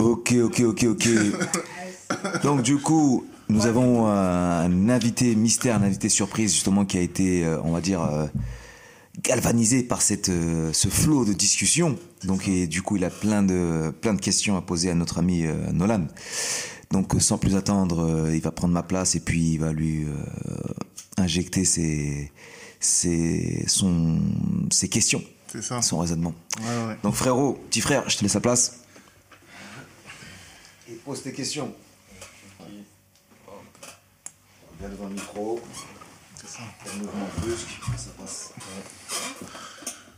Ok, ok, ok, ok. Donc du coup, nous avons un invité mystère, un invité surprise justement qui a été, euh, on va dire, euh, galvanisé par cette, euh, ce flot de discussion. Donc et du coup, il a plein de, plein de questions à poser à notre ami Nolan. Donc sans plus attendre, il va prendre ma place et puis il va lui injecter ses, ses, son, ses questions. C'est ça. Son raisonnement. Ouais, ouais. Donc frérot, petit frère, je te laisse la place. Et pose tes questions. Viens devant le micro. C'est ça. Un mouvement brusque, ça passe.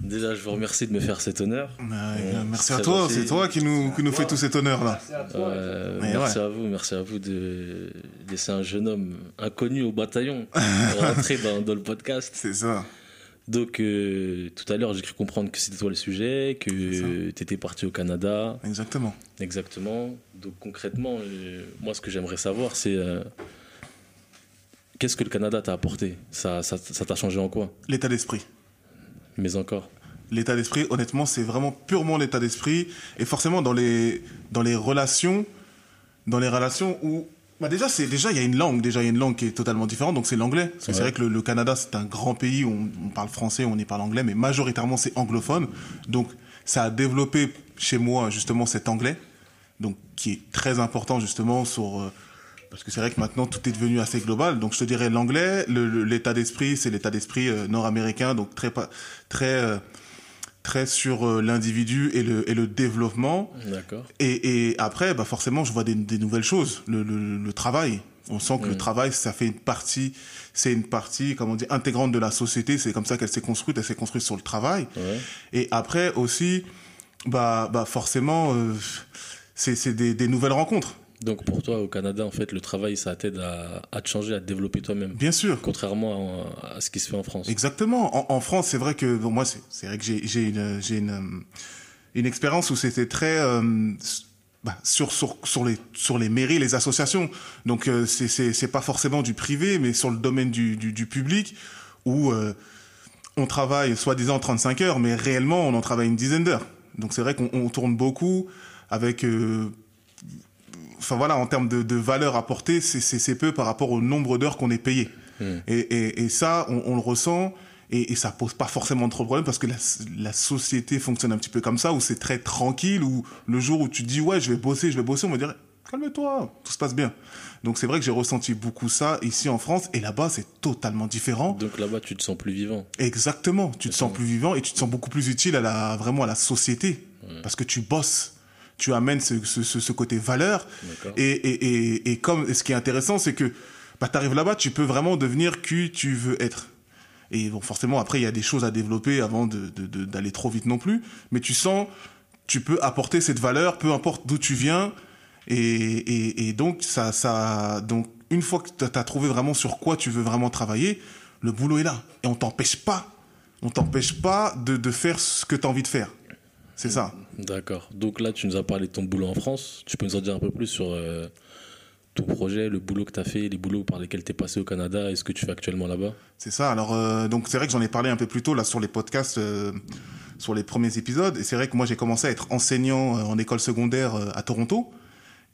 Déjà, je vous remercie de me faire cet honneur. Ouais, Ouais, merci c'est à toi, c'est toi qui nous, qui nous fait tout cet honneur-là. Euh, Mais merci ouais. à vous, merci à vous de laisser un jeune homme inconnu au bataillon rentrer dans, dans le podcast. C'est ça. Donc, euh, tout à l'heure, j'ai cru comprendre que c'était toi le sujet, que tu étais parti au Canada. Exactement. Exactement. Donc, concrètement, euh, moi, ce que j'aimerais savoir, c'est euh, qu'est-ce que le Canada t'a apporté? Ça ça- ça t'a changé en quoi? L'état d'esprit. Mais encore. L'état d'esprit, honnêtement, c'est vraiment purement l'état d'esprit. Et forcément, dans les, dans les relations, dans les relations où. Bah déjà, c'est déjà il y a une langue. Déjà, il y a une langue qui est totalement différente. Donc, c'est l'anglais. Parce que c'est vrai que le, le Canada, c'est un grand pays où on, on parle français, on y parle anglais, mais majoritairement, c'est anglophone. Donc, ça a développé chez moi, justement, cet anglais. Donc, qui est très important, justement, sur. euh, parce que c'est vrai que maintenant tout est devenu assez global. Donc je te dirais l'anglais, l'état d'esprit, c'est l'état d'esprit euh, nord-américain, donc très très euh, très sur euh, l'individu et le et le développement. D'accord. Et, et après, bah forcément, je vois des, des nouvelles choses. Le, le, le travail. On sent que le travail, ça fait une partie, c'est une partie, comment dire, intégrante de la société. C'est comme ça qu'elle s'est construite. Elle s'est construite sur le travail. Ouais. Et après aussi, bah, bah forcément, euh, c'est c'est des, des nouvelles rencontres. Donc, pour toi, au Canada, en fait, le travail, ça t'aide à, à te changer, à te développer toi-même. Bien sûr. Contrairement à, à ce qui se fait en France. Exactement. En, en France, c'est vrai que bon, moi, c'est vrai que j'ai une euh, une expérience où c'était très euh, bah, sur sur sur les sur les mairies, les associations. Donc euh, c'est pas forcément du privé, mais sur le domaine du du, du public où euh, on travaille soi-disant 35 heures, mais réellement on en travaille une dizaine d'heures. Donc c'est vrai qu'on on tourne beaucoup avec euh, enfin voilà, en termes de, de valeur apportée, c'est- peu par rapport au nombre d'heures qu'on est payé. Hmm. Et, et, et ça, on, on le ressent, et, et ça pose pas forcément trop de problèmes parce que la, la société fonctionne un petit peu comme ça, où c'est très tranquille, où le jour où tu dis ouais, je vais bosser, je vais bosser, on va dire calme-toi, tout se passe bien. Donc c'est vrai que j'ai ressenti beaucoup ça ici en France, et là-bas c'est totalement différent. Donc là-bas, tu te sens plus vivant. Exactement, tu te sens plus vivant et tu te sens beaucoup plus utile à la vraiment à la société parce que tu bosses, tu amènes ce, ce, ce, côté valeur. Et, et, et, et comme ce qui est intéressant c'est que bah, tu arrives là-bas, tu peux vraiment devenir qui tu veux être. Et bon forcément après il y a des choses à développer avant de de- de- d'aller trop vite non plus, mais tu sens tu peux apporter cette valeur peu importe d'où tu viens. Et, et, et donc ça ça donc une fois que tu as trouvé vraiment sur quoi tu veux vraiment travailler, le boulot est là. Et on t'empêche pas on t'empêche pas de, de faire ce que tu as envie de faire. C'est ça. D'accord. Donc là, tu nous as parlé de ton boulot en France. Tu peux nous en dire un peu plus sur euh, ton projet, le boulot que tu as fait, les boulots par lesquels tu es passé au Canada et ce que tu fais actuellement là-bas? C'est ça. Alors, euh, donc c'est vrai que j'en ai parlé un peu plus tôt là sur les podcasts, euh, sur les premiers épisodes. Et c'est vrai que moi j'ai commencé à être enseignant en école secondaire à Toronto.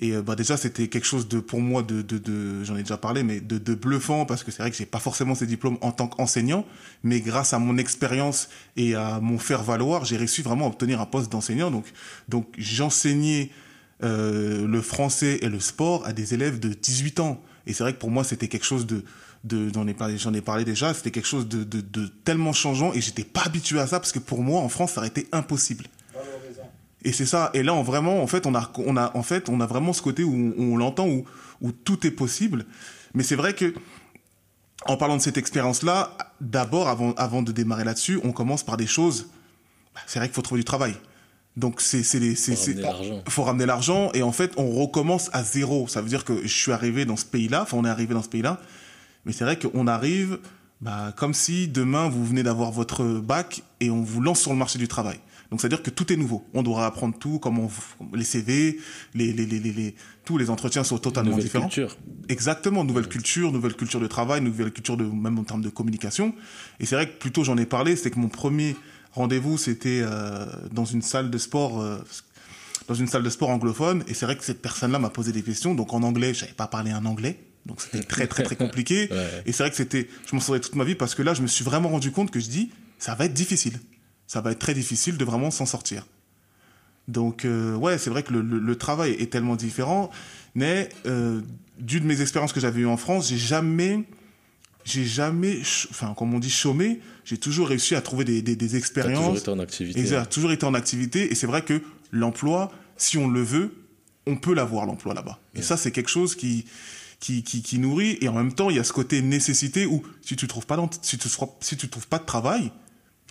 Et euh, bah déjà c'était quelque chose de pour moi de, de, j'en ai déjà parlé, mais de, de bluffant parce que c'est vrai que j'ai pas forcément ces diplômes en tant qu'enseignant, mais grâce à mon expérience et à mon faire valoir, j'ai réussi vraiment à obtenir un poste d'enseignant. Donc donc j'enseignais euh, le français et le sport à des élèves de 18 ans. Et c'est vrai que pour moi, c'était quelque chose de, de j'en ai parlé, j'en ai parlé déjà, c'était quelque chose de, de, de tellement changeant et j'étais pas habitué à ça parce que pour moi, en France, ça aurait été impossible. Et c'est ça. Et là, on vraiment, en fait, on a, on a, en fait, on a vraiment ce côté où on, on l'entend, où, où tout est possible. Mais c'est vrai que, en parlant de cette expérience-là, d'abord, avant, avant de démarrer là-dessus, on commence par des choses. bah, C'est vrai qu'il faut trouver du travail. Donc c'est, c'est, les- c'est, Faut ramener l'argent. faut ramener l'argent et en fait on recommence à zéro. Ça veut dire que je suis arrivé dans ce pays-là, enfin on est arrivé dans ce pays-là, mais c'est vrai qu'on arrive bah, comme si demain vous venez d'avoir votre bac et on vous lance sur le marché du travail. Donc c'est à dire que tout est nouveau. On devra apprendre tout, comment les CV, les, les, les, les, les- tous les entretiens sont totalement Nouvelle différents. culture. Exactement, nouvelle culture, nouvelle culture de travail, nouvelle culture de même en termes de communication. Et c'est vrai que plutôt j'en ai parlé, c'est que mon premier rendez-vous, c'était euh, dans une salle de sport, euh, dans une salle de sport anglophone. Et c'est vrai que cette personne-là m'a posé des questions. Donc en anglais, je savais pas parler un anglais. Donc c'était très très très compliqué. Ouais. Et c'est vrai que c'était, je m'en souviens toute ma vie parce que là, je me suis vraiment rendu compte que je dis, ça va être difficile. Ça va être très difficile de vraiment s'en sortir. Donc euh, ouais, c'est vrai que le, le- le travail est tellement différent. Mais euh, dû de mes expériences que j'avais eues en France, j'ai jamais, j'ai jamais, enfin comme on dit chômé, j'ai toujours réussi à trouver des, des, des T'as toujours expériences. été en activité. hein. Exact, toujours été en activité. Et c'est vrai que l'emploi, si on le veut, on peut l'avoir l'emploi là-bas. Et ça, c'est quelque chose qui, qui, qui, qui nourrit. Et en même temps, il y a ce côté nécessité où si tu trouves pas, si tu, si tu trouves pas de travail,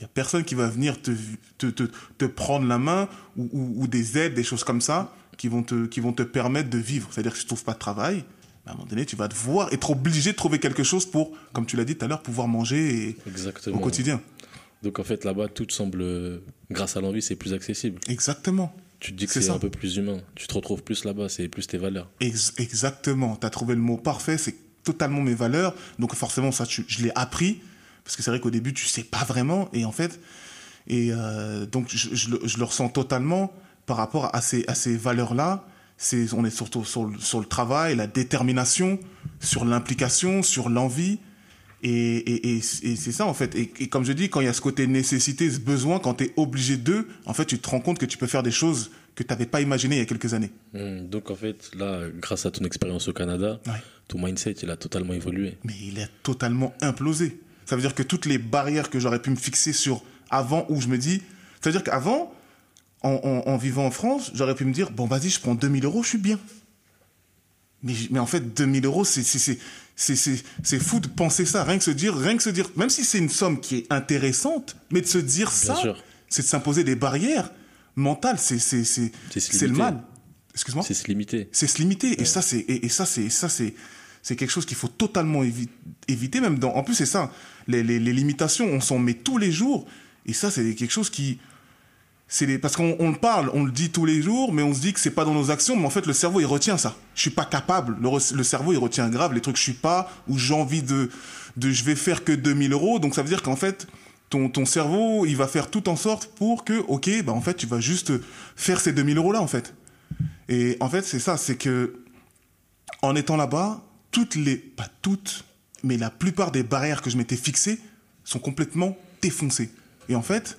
il y a personne qui va venir te, te, te, te prendre la main ou, ou, ou des aides, des choses comme ça qui vont te, qui vont te permettre de vivre. C'est-à-dire que si tu trouves pas de travail, à un moment donné, tu vas devoir être obligé de trouver quelque chose pour, comme tu l'as dit tout à l'heure, pouvoir manger et- Exactement. au quotidien. Donc en fait, là-bas, tout semble, grâce à l'envie, c'est plus accessible. Exactement. Tu te dis que C'est un peu plus humain. Tu te retrouves plus là-bas, c'est plus tes valeurs. Ex- exactement. Tu as trouvé le mot parfait. C'est totalement mes valeurs. Donc forcément, ça, tu- je l'ai appris. Parce que c'est vrai qu'au début, tu sais pas vraiment. Et en fait, et euh, donc je, je le, je le ressens totalement par rapport à ces, à ces valeurs-là. C'est, on est surtout sur le, sur le travail, la détermination, sur l'implication, sur l'envie. Et, et, et, et c'est ça, en fait. Et, comme je dis, quand il y a ce côté nécessité, ce besoin, quand tu es obligé d'eux, en fait, tu te rends compte que tu peux faire des choses que tu n'avais pas imaginées il y a quelques années. Hmm, Donc en fait, là, grâce à ton expérience au Canada, Ouais. ton mindset, il a totalement évolué. mais il a totalement implosé. Ça veut dire que toutes les barrières que j'aurais pu me fixer sur avant, où je me dis, ça veut dire qu'avant, en, en- en vivant en France, j'aurais pu me dire, bon, vas-y, je prends 2000 euros, je suis bien. Mais, en fait, 2000 euros, c'est, fou de penser ça. Rien que se dire, rien que se dire, même si c'est une somme qui est intéressante, mais de se dire Bien ça, c'est de s'imposer des barrières mentales. C'est, le mal. Excuse-moi C'est se limiter. c'est se limiter et ça c'est et, et ça c'est ça c'est c'est quelque chose qu'il faut totalement évi- éviter même dans en plus c'est ça les, les, limitations on s'en met tous les jours et ça c'est quelque chose qui les, parce qu'on on le parle on le dit tous les jours mais on se dit que c'est pas dans nos actions mais en fait le cerveau il retient ça je suis pas capable le, le cerveau il retient grave les trucs je suis pas ou j'ai envie de de je vais faire que 2000 euros donc ça veut dire qu'en fait ton, ton cerveau, il va faire tout en sorte pour que, ok, bah en fait, tu vas juste faire ces 2000 euros là, en fait. Et en fait, c'est ça, c'est que en étant là-bas, toutes les, pas toutes, mais la plupart des barrières que je m'étais fixées sont complètement défoncées. Et en fait,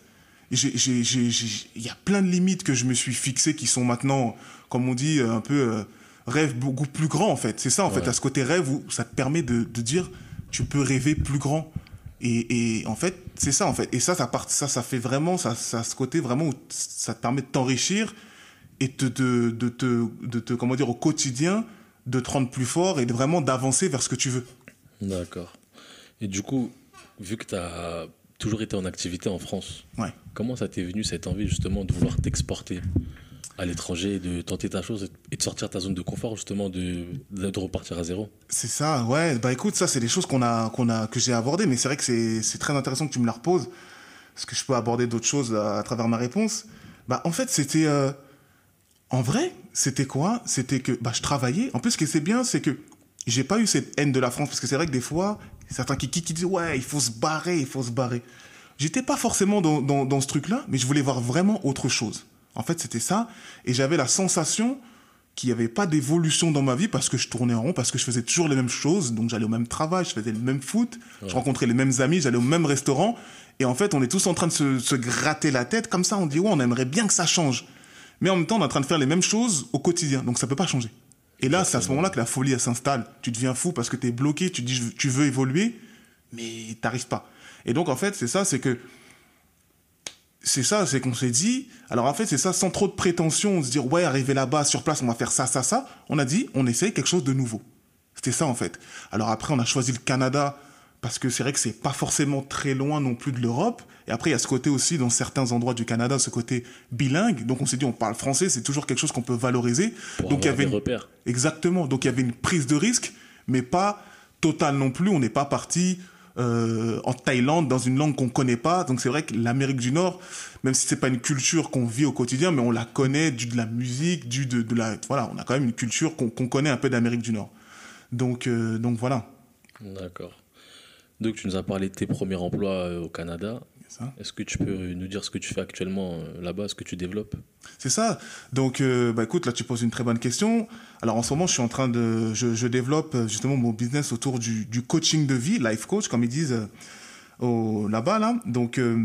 il y a plein de limites que je me suis fixées qui sont maintenant, comme on dit, un peu euh, rêve beaucoup plus grand en fait. C'est ça en fait, à ce côté rêve où ça te permet de, de dire tu peux rêver plus grand. Et, et en fait, c'est ça en fait. Et ça, ça part, ça, ça fait vraiment, ça, ça ce côté vraiment où ça te permet de t'enrichir et de, de, de, te, de te, comment dire, au quotidien, de te rendre plus fort et de vraiment d'avancer vers ce que tu veux. D'accord. Et du coup, vu que tu as toujours été en activité en France, Ouais. comment ça t'est venu cette envie justement de vouloir t'exporter à l'étranger, de tenter ta chose et de sortir ta zone de confort justement, de, de, repartir à zéro? C'est ça, ouais. Bah écoute, ça c'est des choses qu'on a, qu'on a, que j'ai abordées, mais c'est vrai que c'est, c'est très intéressant que tu me la reposes, parce que je peux aborder d'autres choses à, à travers ma réponse. Bah en fait, c'était, euh, en vrai, c'était quoi? C'était que, bah je travaillais. En plus, ce qui est bien, c'est que j'ai pas eu cette haine de la France, parce que c'est vrai que des fois, certains qui qui, qui disent ouais, il faut se barrer, il faut se barrer. J'étais pas forcément dans, dans, dans ce truc-là, mais je voulais voir vraiment autre chose. En fait, c'était ça, et j'avais la sensation qu'il n'y avait pas d'évolution dans ma vie parce que je tournais en rond, parce que je faisais toujours les mêmes choses. Donc j'allais au même travail, je faisais le même foot, je rencontrais les mêmes amis, j'allais au même restaurant. Et en fait, on est tous en train de se, se gratter la tête comme ça. On dit, ouais, on aimerait bien que ça change. Mais en même temps, on est en train de faire les mêmes choses au quotidien. Donc ça peut pas changer. Et là, c'est à ce moment-là que la folie, elle s'installe. Tu deviens fou parce que tu es bloqué, tu dis, tu veux évoluer, mais t'arrives pas. Et donc, en fait, c'est ça, c'est que c'est ça, c'est qu'on s'est dit, alors en fait, c'est ça, sans trop de prétention, on se dire, ouais, arriver là-bas, sur place, on va faire ça, ça, ça. On a dit, on essaye quelque chose de nouveau. C'était ça, en fait. Alors après, on a choisi le Canada, parce que c'est vrai que c'est pas forcément très loin non plus de l'Europe. Et après, il y a ce côté aussi, dans certains endroits du Canada, ce côté bilingue. Donc on s'est dit, on parle français, c'est toujours quelque chose qu'on peut valoriser. pour Donc il y avait des une- Exactement. Donc il y avait une prise de risque, mais pas totale non plus. On n'est pas parti euh, en Thaïlande dans une langue qu'on connaît pas. Donc c'est vrai que l'Amérique du Nord, même si c'est pas une culture qu'on vit au quotidien, mais on la connaît du de la musique, du de, de la voilà, on a quand même une culture qu'on qu'on connaît un peu d'Amérique du Nord. Donc euh, donc voilà. D'accord. Donc tu nous as parlé de tes premiers emplois euh, au Canada. Est-ce que tu peux nous dire ce que tu fais actuellement euh, là-bas, ce que tu développes? C'est ça. Donc, euh, bah, écoute, là, tu poses une très bonne question. Alors, en ce moment, je suis en train de, je, je développe euh, justement mon business autour du, du coaching de vie, life coach, comme ils disent euh, là-bas, là. Donc, euh,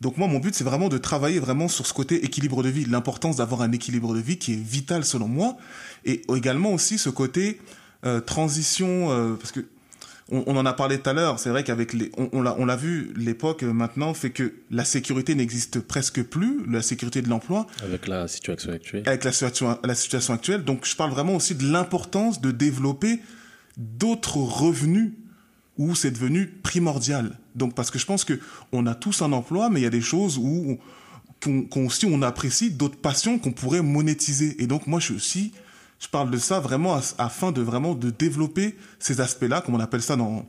donc moi, mon but, c'est vraiment de travailler vraiment sur ce côté équilibre de vie, l'importance d'avoir un équilibre de vie qui est vital selon moi, et également aussi ce côté euh, transition, euh, parce que on, on en a parlé tout à l'heure. C'est vrai qu'avec les, on, on l'a, vu, l'époque euh, maintenant fait que la sécurité n'existe presque plus, la sécurité de l'emploi, avec la situation actuelle avec la situation, la situation actuelle. Donc, je parle vraiment aussi de l'importance de développer d'autres revenus où c'est devenu primordial. Donc, parce que je pense que on a tous un emploi, mais il y a des choses où qu'on, qu'on aussi on apprécie d'autres passions qu'on pourrait monétiser. Et donc, moi, je suis aussi, je parle de ça vraiment afin de vraiment de développer ces aspects-là, comme on appelle ça dans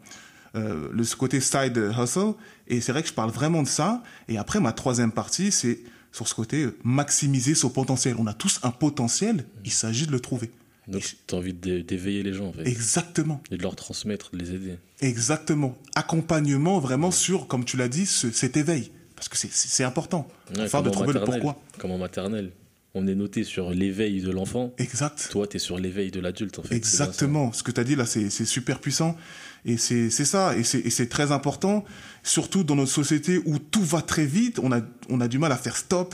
euh, le ce côté side hustle. Et c'est vrai que je parle vraiment de ça. Et après, ma troisième partie, c'est sur ce côté euh, maximiser son potentiel. On a tous un potentiel, il s'agit de le trouver. Donc, tu as envie d'éveiller les gens, en fait, Exactement, et de leur transmettre, de les aider. exactement. Accompagnement vraiment sur, comme tu l'as dit, ce- cet éveil. Parce que c'est- important. Ouais, Afin de trouver le pourquoi. Comme en maternelle. On est noté sur l'éveil de l'enfant. Exact. Toi, tu es sur l'éveil de l'adulte, en fait. Exactement. Ce que tu as dit là, c'est super puissant. Et c'est ça. Et c'est très important. Surtout dans notre société où tout va très vite, on a, on a du mal à faire stop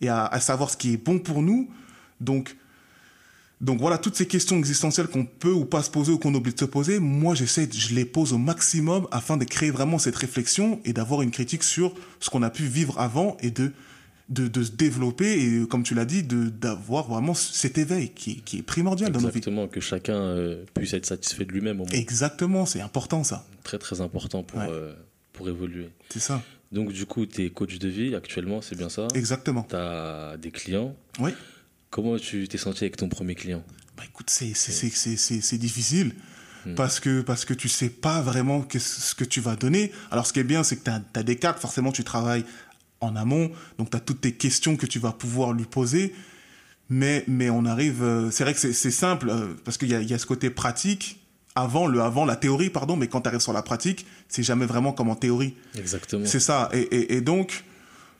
et à, à savoir ce qui est bon pour nous. Donc, donc voilà, toutes ces questions existentielles qu'on peut ou pas se poser ou qu'on oublie de se poser, moi j'essaie, je les pose au maximum afin de créer vraiment cette réflexion et d'avoir une critique sur ce qu'on a pu vivre avant et de, de, de se développer et comme tu l'as dit, de d'avoir vraiment cet éveil qui, est- qui est primordial dans nos vies. Exactement, que chacun euh, puisse être satisfait de lui-même au moins. Exactement, c'est important ça. Très très important pour, Ouais. euh, pour évoluer. C'est ça. Donc du coup, tu es coach de vie actuellement, c'est bien ça? Exactement. Tu as des clients? Oui. Comment tu t'es senti avec ton premier client? Bah écoute, c'est difficile Hmm. parce que parce que tu sais pas vraiment ce que tu vas donner. Alors ce qui est bien, c'est que tu as, des cadres, forcément tu travailles en amont, donc tu as toutes tes questions que tu vas pouvoir lui poser. Mais mais on arrive euh, c'est vrai que c'est simple euh, parce qu'il y a y a ce côté pratique avant le avant la théorie pardon, mais quand tu arrives sur la pratique, c'est jamais vraiment comme en théorie. Exactement. C'est ça. Et, et, et donc,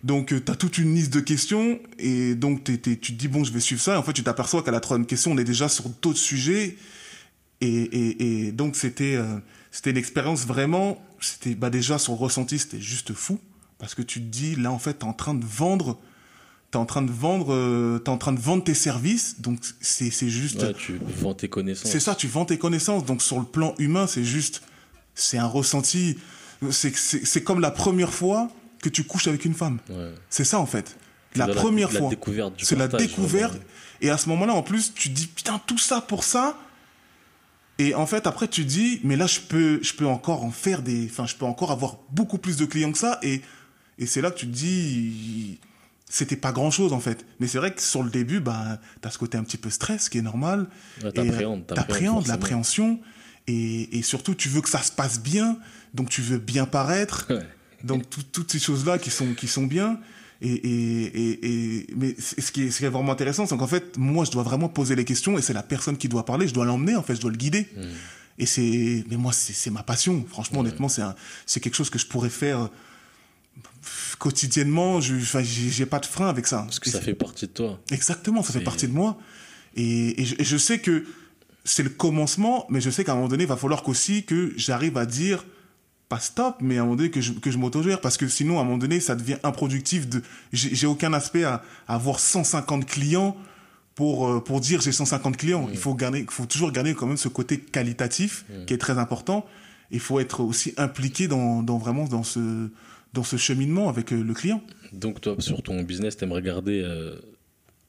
donc tu as toute une liste de questions et donc t'es- tu te dis, bon, je vais suivre ça. Et en fait, tu t'aperçois qu'à la troisième question, on est déjà sur d'autres sujets. Et, et, et donc, c'était euh, c'était une expérience vraiment, c'était bah, déjà son ressenti, c'était juste fou. Parce que tu te dis, là, en fait, tu es en train de vendre. T'es en train de vendre, euh, t'es en train de vendre tes services, donc c'est c'est juste, Ouais, tu vends tes connaissances. c'est ça, tu vends tes connaissances. Donc sur le plan humain, c'est juste, c'est un ressenti. C'est c'est c'est comme la première fois que tu couches avec une femme. Ouais. C'est ça en fait. La première la fois. C'est la découverte. vraiment. Et à ce moment-là, en plus, tu dis putain tout ça pour ça. Et en fait, après, tu te dis mais là, je peux, je peux encore en faire des, enfin, je peux encore avoir beaucoup plus de clients que ça. Et et c'est là que tu te dis c'était pas grand chose en fait. Mais c'est vrai que sur le début, bah, t'as ce côté un petit peu stress qui est normal. Ouais, t'appréhendes, euh, t'appréhendes l'appréhension. Et, et surtout, tu veux que ça se passe bien. Donc, tu veux bien paraître. Ouais. Donc, tout- toutes ces choses-là qui sont, qui sont bien. Et, et, et, et- mais ce qui, est, ce qui est vraiment intéressant, c'est qu'en fait, moi, je dois vraiment poser les questions et c'est la personne qui doit parler. Je dois l'emmener, en fait, je dois le guider. Mm. Et c'est, mais moi, c'est ma passion. Franchement, honnêtement, c'est quelque chose que je pourrais faire quotidiennement. Je, j'ai pas de frein avec ça. Parce que ça fait partie de toi. Exactement, ça fait partie de moi. Et, et je, et je sais que c'est le commencement, mais je sais qu'à un moment donné, il va falloir qu'aussi que j'arrive à dire, pas stop, mais à un moment donné que je, que je m'autogère, parce que sinon, à un moment donné, ça devient improductif. De, j'ai aucun aspect à, à avoir 150 clients pour, euh, pour dire j'ai 150 clients. Il faut, garder, faut toujours garder quand même ce côté qualitatif qui est très important. Il faut être aussi impliqué dans, dans vraiment dans ce, dans ce cheminement avec euh, le client. Donc toi, sur ton business, t'aimerais garder euh,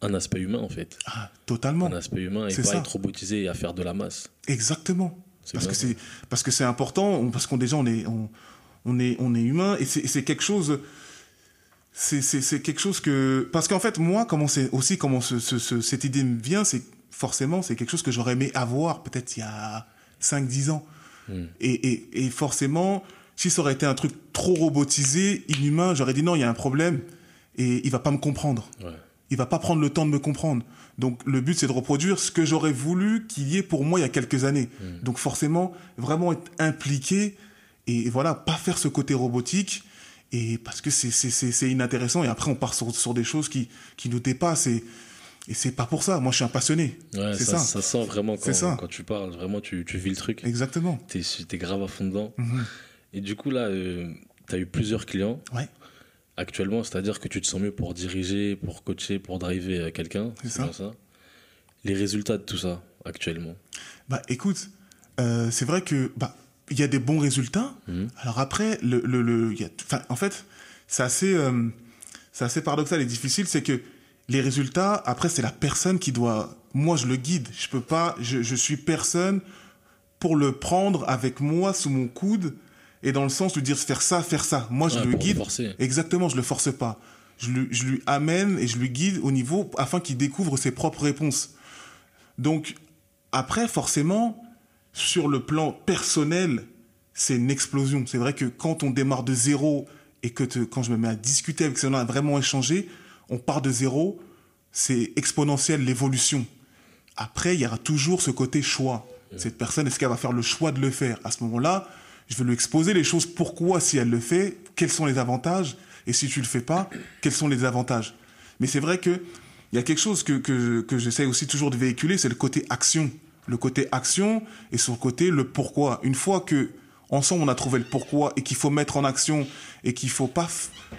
un aspect humain en fait. Ah, totalement. Un aspect humain et pas ça. être robotisé et à faire de la masse. Exactement. Parce que c'est parce que c'est important, parce qu'on déjà on est on, on est on est humain et c'est c'est quelque chose c'est c'est c'est quelque chose que parce qu'en fait moi comment c'est aussi comment ce, ce- ce- cette idée me vient c'est forcément c'est quelque chose que j'aurais aimé avoir peut-être il y a 5 10 ans. Hmm. Et, et, et forcément si ça aurait été un truc trop robotisé, inhumain, j'aurais dit non, il y a un problème et il va pas me comprendre Ouais. il va pas prendre le temps de me comprendre. Donc le but c'est de reproduire ce que j'aurais voulu qu'il y ait pour moi il y a quelques années. Hmm. Donc forcément vraiment être impliqué et voilà pas faire ce côté robotique et parce que c'est inintéressant et après on part sur, sur des choses qui, qui nous dépassent et, et c'est pas pour ça. Moi je suis un passionné. Ouais, c'est ça, ça. ça sent vraiment quand, ça. quand tu parles, vraiment tu, tu vis le truc. Exactement. T'es es grave à fond dedans. Mhm. Et du coup, là, tu as eu plusieurs clients Ouais, actuellement, c'est-à-dire que tu te sens mieux pour diriger, pour coacher, pour driver euh, quelqu'un. C'est ça. Les résultats de tout ça, actuellement. bah écoute, euh, c'est vrai que bah il y a des bons résultats. Mhm. Alors après, le, le, le- y a- en fait, c'est assez, euh, assez paradoxal et difficile, c'est que les résultats, après, c'est la personne qui doit. Moi, je le guide. Je peux pas. Je, je suis personne pour le prendre avec moi sous mon coude et dans le sens de dire faire ça, faire ça. Moi, je Ouais, le guide. forcer. Exactement, je le force pas. Je lui, je lui amène et je lui guide au niveau afin qu'il découvre ses propres réponses. Donc, après, forcément, sur le plan personnel, c'est une explosion. C'est vrai que quand on démarre de zéro et que te- quand je me mets à discuter avec ces gens-là, à vraiment échanger, on part de zéro, c'est exponentiel l'évolution. Après, il y aura toujours ce côté choix. Cette personne, est-ce qu'elle va faire le choix de le faire? À ce moment-là, je vais lui exposer les choses. Pourquoi, si elle le fait, quels sont les avantages? Et si tu le fais pas, quels sont les désavantages Mais c'est vrai que il y a quelque chose que, que, j'essaie aussi toujours de véhiculer, c'est le côté action. Le côté action et son côté le pourquoi. Une fois que ensemble on a trouvé le pourquoi et qu'il faut mettre en action et qu'il faut pas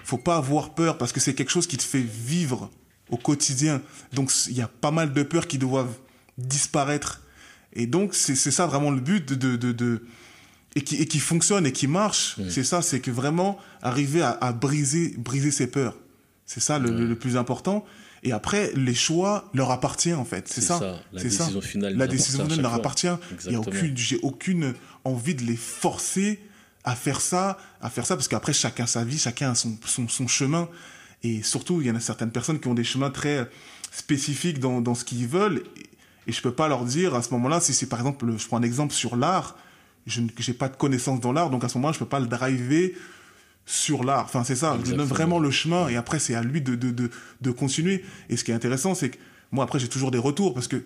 faut pas avoir peur parce que c'est quelque chose qui te fait vivre au quotidien. Donc il y a pas mal de peurs qui doivent disparaître. Et donc c'est ça vraiment le but de, de- et qui et qui fonctionne et qui marche. C'est ça, c'est que vraiment arriver à, à briser briser ses peurs. C'est ça le, plus important. Et après, les choix leur appartiennent en fait. C'est ça. ça. La C'est ça. décision finale La décision finale leur fois. appartient. Il y a Exactement. aucune, j'ai aucune envie de les forcer à faire ça, à faire ça, parce qu'après chacun sa vie, chacun a son, son, son chemin. Et surtout, il y en a certaines personnes qui ont des chemins très spécifiques dans, dans ce qu'ils veulent. Et, et je peux pas leur dire à ce moment-là, si c'est par exemple, je prends un exemple sur l'art, je n'ai pas de connaissances dans l'art, donc à ce moment-là, je peux pas le driver sur l'art. Enfin, c'est ça. Je lui donne Exactement. vraiment le chemin et après, c'est à lui de, de, de, de continuer. Et ce qui est intéressant, c'est que moi, après, j'ai toujours des retours parce que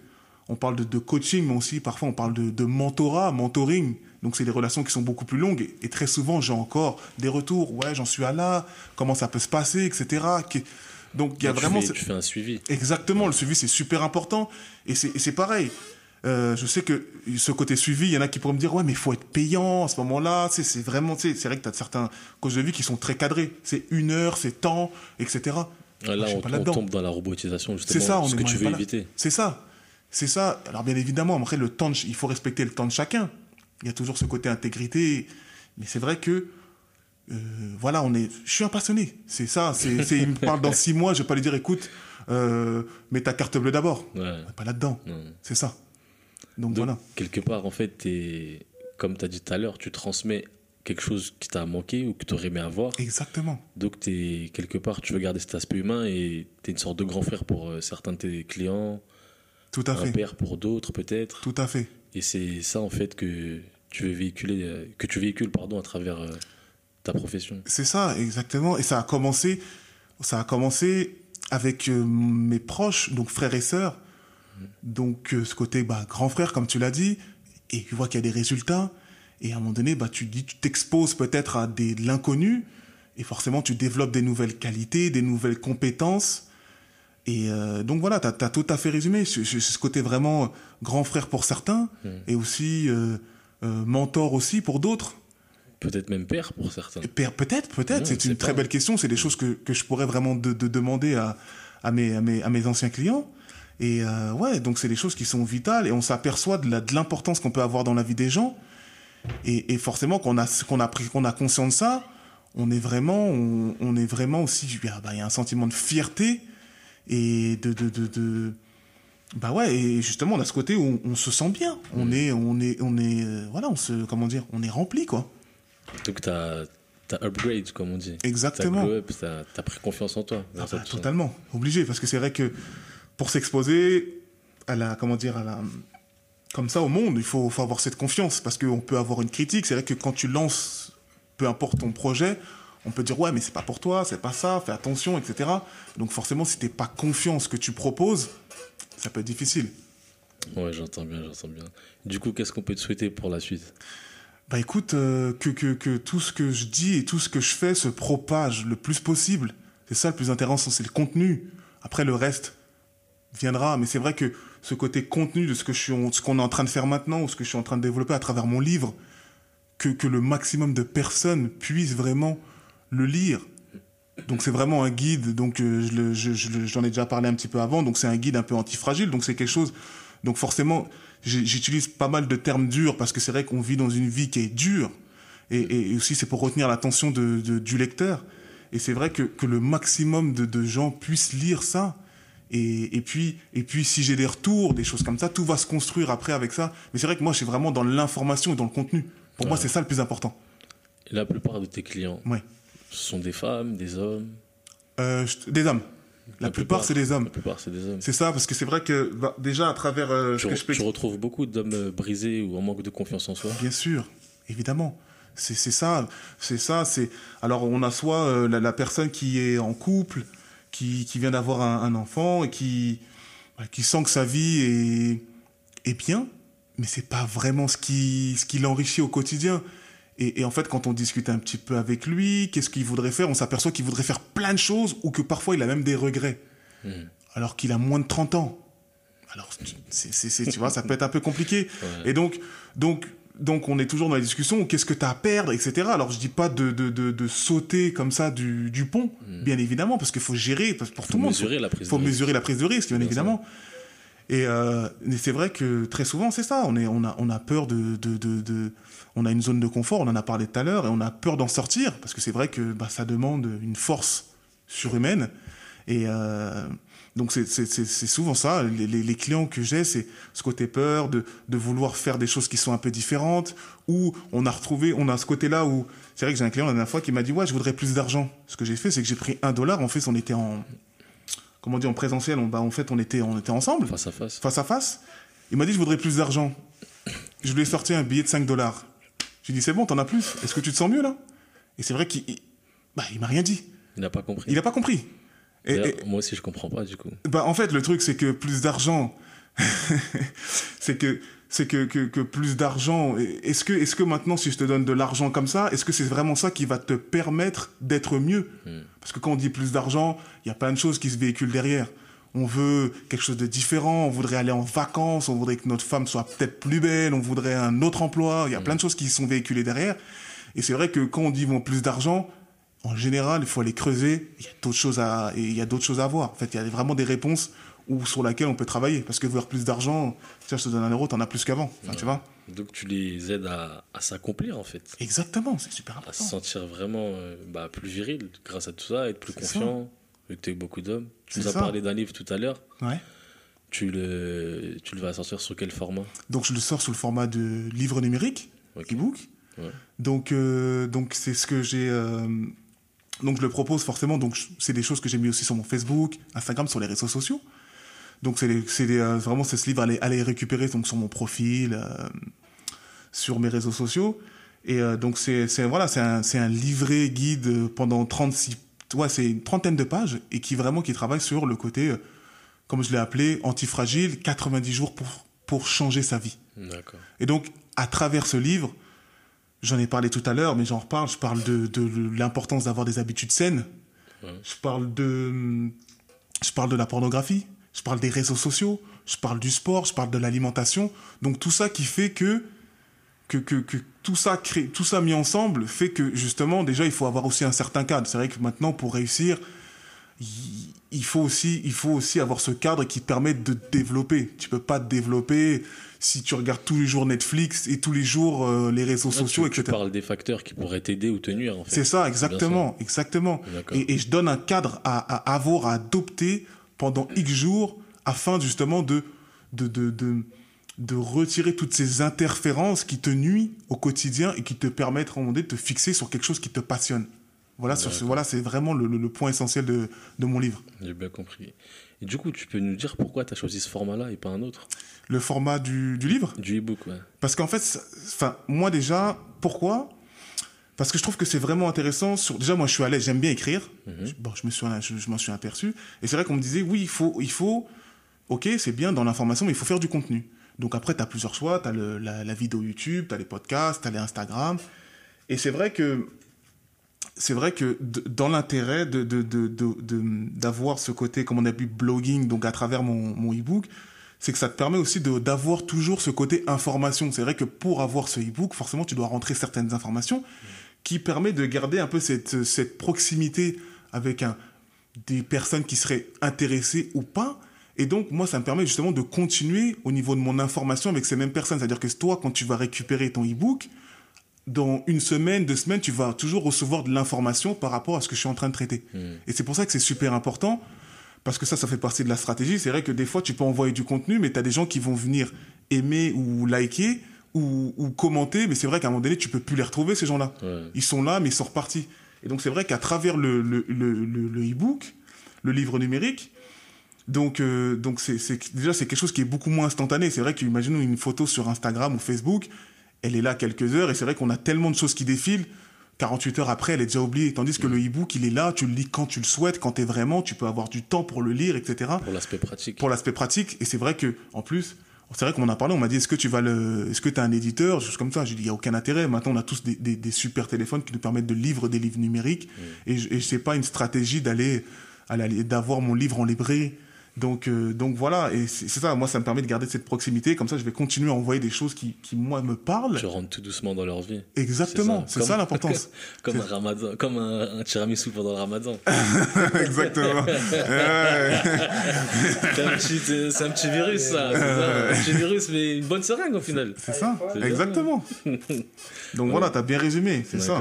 on parle de, de coaching, mais aussi parfois on parle de, de mentorat, mentoring. Donc, c'est des relations qui sont beaucoup plus longues. Et, et très souvent, j'ai encore des retours. Ouais, j'en suis à là. Comment ça peut se passer, etc. Donc, il y a Donc, vraiment. tu, fais, tu fais un suivi. Exactement, le suivi c'est super important et c'est pareil. Euh, je sais que ce côté suivi, il y en a qui pourraient me dire ouais mais il faut être payant à ce moment-là. C'est vraiment, c'est vrai que tu as certains coachs de vie qui sont très cadrés. C'est une heure, c'est temps, etc. Moi, Là, suis on, pas on tombe dans la robotisation, justement. C'est ça, on ce que moi, tu veux pas là. éviter. C'est ça, c'est ça. Alors bien évidemment, après le temps, de il faut respecter le temps de chacun. Il y a toujours ce côté intégrité, mais c'est vrai que euh, voilà, on est. Je suis un passionné. C'est ça. C'est, il me parle dans six mois, je vais pas lui dire écoute, euh, mets ta carte bleue d'abord. Ouais. Pas là-dedans. C'est ça. Donc, Donc, voilà. quelque part, en fait, t'es- comme tu as dit tout à l'heure, tu transmets quelque chose qui t'a manqué ou que tu aurais aimé avoir. Exactement. Donc, t'es, quelque part, tu veux garder cet aspect humain et tu es une sorte de grand frère pour euh, certains de tes clients, Tout à un fait. père pour d'autres, peut-être. Tout à fait. Et c'est ça, en fait, que tu veux véhiculer, euh, que tu véhicules pardon, à travers euh, ta profession. C'est ça, exactement. Et ça a commencé, ça a commencé avec mes proches, donc frères et sœurs. Donc euh, ce côté bah, grand frère, comme tu l'as dit, et tu vois qu'il y a des résultats. Et à un moment donné, bah, tu dis, tu t'exposes peut-être à des, de l'inconnu, et forcément tu développes des nouvelles qualités, des nouvelles compétences. Et euh, donc voilà, tu as, tout à fait résumé. C'est c'est ce côté vraiment grand frère pour certains, et aussi euh, euh, mentor aussi pour d'autres. Peut-être même père pour certains. Per- Peut-être, peut-être. C'est une très belle question. C'est des choses que, que je pourrais vraiment de, de demander à, à, mes, à, mes, à mes anciens clients. Et euh, ouais, donc c'est des choses qui sont vitales et on s'aperçoit de l'importance qu'on peut avoir dans la vie des gens. Et, et forcément, qu'on a, qu'on a, qu'on a conscience de ça, on est vraiment, on, on est vraiment aussi. Il y a- bah, il y a un sentiment de fierté et de, de, de, de- bah ouais, et justement, on a ce côté où on, on se sent bien. On est, on est, on est, euh, voilà, on se, comment dire, on est rempli, quoi. Donc, tu as, upgrade, comme on dit. Exactement. Tu as, pris confiance en toi. Ah bah, totalement, obligé, parce que c'est vrai que pour s'exposer à la, comment dire, à la, comme ça au monde, il faut, faut avoir cette confiance, parce qu'on peut avoir une critique. C'est vrai que quand tu lances, peu importe ton projet, on peut dire ouais, mais c'est pas pour toi, c'est pas ça, fais attention, etc. Donc forcément, si t'es pas confiant en ce que tu proposes, ça peut être difficile. Ouais, j'entends bien, j'entends bien. Du coup, qu'est-ce qu'on peut te souhaiter pour la suite? Bah écoute, euh, que, que, que tout ce que je dis et tout ce que je fais se propage le plus possible. C'est ça le plus intéressant, c'est le contenu. Après, le reste viendra. Mais c'est vrai que ce côté contenu de ce que je qu'on est en train de faire maintenant ou ce que je suis en train de développer à travers mon livre, que, le maximum de personnes puissent vraiment le lire. Donc c'est vraiment un guide, donc euh, j'en ai déjà parlé un petit peu avant, donc c'est un guide un peu antifragile, donc c'est quelque chose, donc forcément j'utilise pas mal de termes durs parce que c'est vrai qu'on vit dans une vie qui est dure, et, aussi c'est pour retenir l'attention de- du lecteur, et c'est vrai que, que le maximum de, de gens puissent lire ça, et, et puis et puis si j'ai des retours, des choses comme ça, tout va se construire après avec ça, mais c'est vrai que moi je suis vraiment dans l'information et dans le contenu, pour moi c'est ça le plus important. Et la plupart de tes clients, Ouais. ce sont des femmes, des hommes? Euh, je- des hommes. La, plupart, c'est des hommes. La plupart, c'est des hommes. C'est ça, parce que c'est vrai que bah, déjà à travers euh, ce que je peux tu retrouves beaucoup d'hommes euh, brisés ou en manque de confiance en soi? Bien sûr, évidemment. C'est c'est ça, c'est ça. C'est alors on a soit euh, la, la personne qui est en couple, qui, qui vient d'avoir un, un enfant et qui bah, qui sent que sa vie est est bien, mais c'est pas vraiment ce qui ce qui l'enrichit au quotidien. Et, et en fait, quand on discute un petit peu avec lui, qu'est-ce qu'il voudrait faire On s'aperçoit qu'il voudrait faire plein de choses ou que parfois il a même des regrets, Mhm. alors qu'il a moins de 30 ans. Alors, c'est, c'est- tu vois, ça peut être un peu compliqué. Ouais. Et donc, donc, donc, on est toujours dans la discussion, qu'est-ce que tu as à perdre, etc. Alors, je dis pas de, de, de, de sauter comme ça du, du pont, bien évidemment, parce qu'il faut gérer, parce pour Faut tout le monde, mesurer la prise faut de risque. mesurer la prise de risque, bien Bien évidemment. Et, euh, c'est vrai que très souvent, c'est ça. On, est, on, a, on a peur de, de, de, de- On a une zone de confort, on en a parlé tout à l'heure, et on a peur d'en sortir, parce que c'est vrai que bah, ça demande une force surhumaine. Et euh, donc, c'est souvent ça. Les, clients que j'ai, c'est ce côté peur de, de vouloir faire des choses qui sont un peu différentes, ou on a retrouvé, on a ce côté-là où. C'est vrai que j'ai un client la dernière fois qui m'a dit Ouais, je voudrais plus d'argent. Ce que j'ai fait, c'est que j'ai pris un dollar. En fait, on était en. Comment dire, en présentiel, on, bah, en fait, on était, on était ensemble Face à face. face à face. Il m'a dit, je voudrais plus d'argent. Je lui ai sorti un billet de 5 dollars. J'ai dit, c'est bon, t'en as plus. Est-ce que tu te sens mieux là? Et c'est vrai qu'il il- bah, il m'a rien dit. Il n'a pas compris. Il n'a pas compris. Et, D'ailleurs, et- Moi aussi, je comprends pas du coup. bah, en fait, le truc, c'est que plus d'argent, c'est que c'est que, que, que plus d'argent. Est-ce que, est que maintenant, si je te donne de l'argent comme ça, est-ce que c'est vraiment ça qui va te permettre d'être mieux? Hmm. Parce que quand on dit plus d'argent, il y a plein de choses qui se véhiculent derrière. On veut quelque chose de différent, on voudrait aller en vacances, on voudrait que notre femme soit peut-être plus belle, on voudrait un autre emploi, il y a plein de choses qui sont véhiculées derrière. Et c'est vrai que quand on dit bon, plus d'argent, en général, il faut aller creuser, il y a d'autres choses à, et il y a d'autres choses à voir. En fait, il y a vraiment des réponses où, sur lesquelles on peut travailler. Parce que vouloir plus d'argent, tiens, je te donne un euro, t'en as plus qu'avant. Enfin, tu vois Donc tu les aides à, à s'accomplir en fait. Exactement, c'est super À se important. sentir vraiment euh, bah, plus viril grâce à tout ça, être plus confiant, vu que tu eu beaucoup d'hommes. Tu nous as ça. parlé d'un livre tout à l'heure. Ouais. Tu le, tu le vas sortir sur quel format? Donc je le sors sous le format de livre numérique, Ok. e-book. Ouais. Donc euh, donc c'est ce que j'ai. euh, donc je le propose forcément. Donc c'est des choses que j'ai mis aussi sur mon Facebook, Instagram, sur les réseaux sociaux. Donc c'est euh, vraiment c'est ce livre à les, à les récupérer donc sur mon profil, euh, sur mes réseaux sociaux. Et euh, donc c'est c'est- voilà c'est un c'est un livret guide pendant 36 ouais c'est une trentaine de pages et qui vraiment qui travaille sur le côté comme je l'ai appelé antifragile 90 jours pour pour changer sa vie. D'accord. Et donc, à travers ce livre, j'en ai parlé tout à l'heure, mais j'en reparle, je parle de, de l'importance d'avoir des habitudes saines. Ouais. Je parle de, je parle de la pornographie. Je parle des réseaux sociaux. Je parle du sport. Je parle de l'alimentation. Donc tout ça qui fait que, que, que, que tout ça crée, tout ça mis ensemble fait que justement, déjà, il faut avoir aussi un certain cadre. C'est vrai que maintenant, pour réussir, il, il faut aussi, il faut aussi avoir ce cadre qui te permet de développer. Tu peux pas te développer si tu regardes tous les jours Netflix et tous les jours euh, les réseaux Là, sociaux, tu, tu etc. parles des facteurs qui pourraient t'aider ou te nuire en fait. C'est ça, exactement, exactement. Et, et je donne un cadre à, à avoir, à adopter pendant X jours afin justement de, de, de, de, de retirer toutes ces interférences qui te nuisent au quotidien et qui te permettent à un moment donné de te fixer sur quelque chose qui te passionne. Voilà, sur ce, voilà c'est vraiment le, le- le point essentiel de, de mon livre. J'ai bien compris. Et du coup, tu peux nous dire pourquoi tu as choisi ce format-là et pas un autre? Le format du, du livre? Du e-book, ouais. Parce qu'en fait, enfin, moi déjà, pourquoi? Parce que je trouve que c'est vraiment intéressant. Sur... Déjà, moi, je suis à l'aise, j'aime bien écrire. Mhm. Bon, je me suis, je, je m'en suis aperçu. Et c'est vrai qu'on me disait, oui, il faut, il faut, ok, c'est bien dans l'information, mais il faut faire du contenu. Donc après, tu as plusieurs choix. Tu as la, la, vidéo YouTube, tu as les podcasts, tu as les Instagram. Et c'est vrai que c'est vrai que dans l'intérêt de, d'avoir de, ce côté, comme on a vu, blogging, donc à travers mon, mon e-book, c'est que ça te permet aussi d'avoir toujours ce côté information. C'est vrai que pour avoir ce e-book, forcément, tu dois rentrer certaines informations qui permet de garder un peu cette, proximité avec des personnes qui seraient intéressées ou pas. Et donc, moi, ça me permet justement de continuer au niveau de mon information avec ces mêmes personnes. C'est-à-dire que toi, quand tu vas récupérer ton e-book, dans une semaine, deux semaines, tu vas toujours recevoir de l'information par rapport à ce que je suis en train de traiter. Hmm. Et c'est pour ça que c'est super important, parce que ça, ça fait partie de la stratégie. C'est vrai que des fois, tu peux envoyer du contenu, mais tu as des gens qui vont venir aimer ou liker ou, commenter, mais c'est vrai qu'à un moment donné, tu peux plus les retrouver, ces gens-là. Ils sont là, mais ils sont repartis. Et donc, c'est vrai qu'à travers le, le, le, e-book, le livre numérique, donc, euh, donc c'est, déjà, c'est quelque chose qui est beaucoup moins instantané. C'est vrai qu'imaginons une photo sur Instagram ou Facebook, elle est là quelques heures et c'est vrai qu'on a tellement de choses qui défilent. 48 heures après, elle est déjà oubliée. Tandis que le e-book, il est là, tu le lis quand tu le souhaites, quand tu es vraiment, tu peux avoir du temps pour le lire, etc. Pour l'aspect pratique. Pour l'aspect pratique. Et c'est vrai que, en plus, c'est vrai qu'on en a parlé, on m'a dit, est-ce que tu vas le, est-ce que un éditeur, juste comme ça. J'ai dit, il n'y a aucun intérêt. Maintenant, on a tous des, des, super téléphones qui nous permettent de lire des livres numériques. Et, et c'est pas une stratégie d'aller, d'avoir mon livre en librairie donc, euh, donc voilà, et c'est ça, moi ça me permet de garder cette proximité, comme ça je vais continuer à envoyer des choses qui, qui moi me parlent. Tu rentres tout doucement dans leur vie. Exactement, c'est ça l'importance. comme un ramadan, comme un, tiramisu pendant le ramadan. Exactement. c'est un, petit virus ça, un petit virus mais une bonne seringue au final. C'est ça, exactement. donc voilà, t'as bien résumé, c'est ça.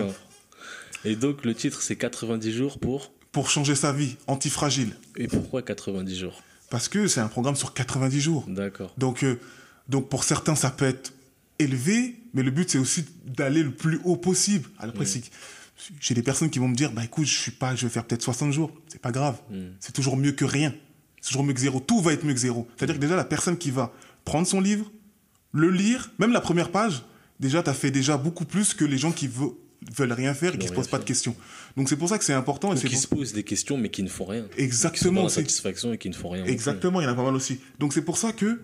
Et donc le titre c'est 90 jours pour pour changer sa vie, antifragile. Et pourquoi 90 jours? Parce que c'est un programme sur 90 jours. D'accord. Donc, euh, donc pour certains, ça peut être élevé, mais le but, c'est aussi d'aller le plus haut possible. Après, mm. j'ai des personnes qui vont me dire, bah écoute, je suis pas, je vais faire peut-être 60 jours. C'est pas grave. Mm. C'est toujours mieux que rien. C'est toujours mieux que zéro. Tout va être mieux que zéro. C'est-à-dire que déjà, la personne qui va prendre son livre, le lire, même la première page, déjà, tu as fait déjà beaucoup plus que les gens qui veulent rien faire et qui se posent pas de questions. Donc c'est pour ça que c'est important. et qui se posent des questions mais qui ne font rien. Exactement. Qui satisfaction et qui ne font rien. Exactement, il y en a pas mal aussi. Donc c'est pour ça que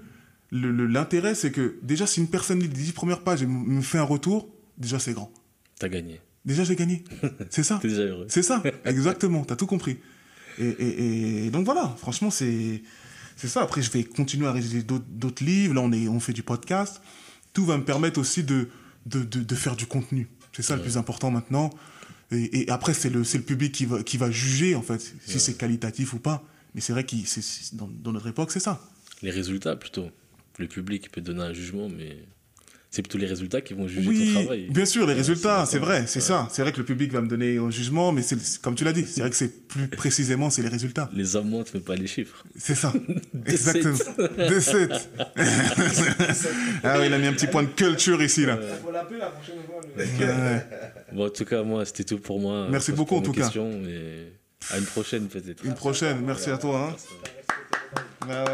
l'intérêt c'est que déjà si une personne lit les 10 premières pages et me fait un retour, déjà c'est grand. T'as gagné. Déjà j'ai gagné. C'est ça. T'es déjà heureux. C'est ça. Exactement. T'as tout compris. Et, donc voilà, franchement c'est c'est ça. Après je vais continuer à réaliser d'autres livres. Là on est on fait du podcast. Tout va me permettre aussi de, de, de faire du contenu. C'est ça le plus important maintenant. Et, après, c'est le, le public qui va, qui va juger, en fait, si c'est qualitatif ou pas. Mais c'est vrai que dans, dans notre époque, c'est ça. Les résultats, plutôt. Le public peut donner un jugement, mais c'est plutôt les résultats qui vont juger oui, ton travail. Bien sûr, les résultats, c'est vrai, c'est ça. C'est vrai que le public va me donner un jugement, mais c'est comme tu l'as dit, c'est vrai que c'est plus précisément, c'est les résultats. Les hommes mentent, mais pas les chiffres. C'est ça. Exactement. De 7. ah oui, il a mis un petit point de culture ici, là. Faut l'appeler la prochaine fois. Bon, en tout cas, moi, c'était tout pour moi. Merci beaucoup, en tout cas. à une prochaine, peut-être. Une prochaine, merci à toi. Hein.